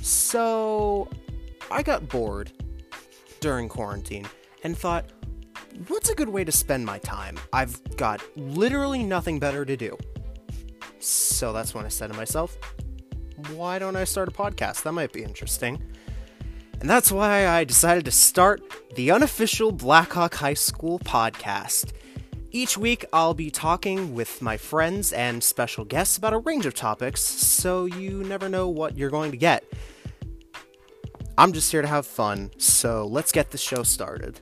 So, I got bored during quarantine and thought, what's a good way to spend my time? I've got literally nothing better to do. So that's when I said to myself, why don't I start a podcast? That might be interesting. And that's why I decided to start the unofficial Blackhawk High School podcast. Each week, I'll be talking with my friends and special guests about a range of topics, so you never know what you're going to get. I'm just here to have fun, so let's get the show started.